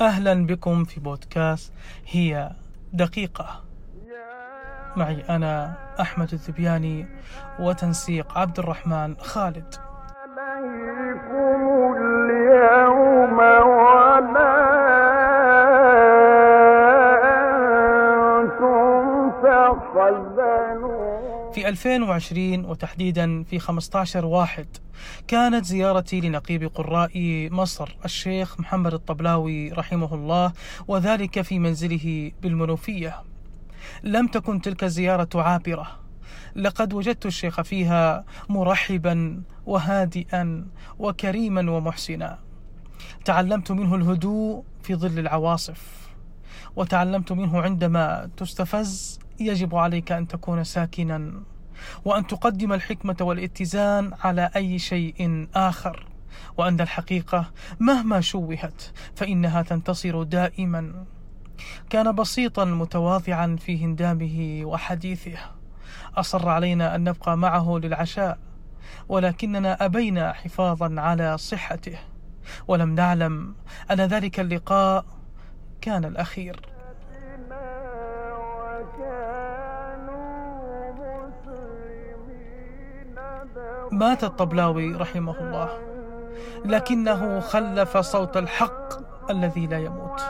أهلا بكم في بودكاست هي دقيقة. معي أنا أحمد الذبياني وتنسيق عبد الرحمن خالد. في 2020 وتحديدا في 15 واحد كانت زيارتي لنقيب قراء مصر الشيخ محمد الطبلاوي رحمه الله وذلك في منزله بالمنوفية. لم تكن تلك الزيارة عابرة. لقد وجدت الشيخ فيها مرحبا وهادئا وكريما ومحسنا. تعلمت منه الهدوء في ظل العواصف. وتعلمت منه عندما تستفز يجب عليك أن تكون ساكنا وأن تقدم الحكمة والاتزان على أي شيء آخر. وأن الحقيقة مهما شوهت فإنها تنتصر دائما. كان بسيطا متواضعا في هندامه وحديثه. أصر علينا أن نبقى معه للعشاء ولكننا أبينا حفاظا على صحته. ولم نعلم أن ذلك اللقاء كان مسلمين مات الطبلاوي رحمه الله لكنه خلف صوت الحق الذي لا يموت.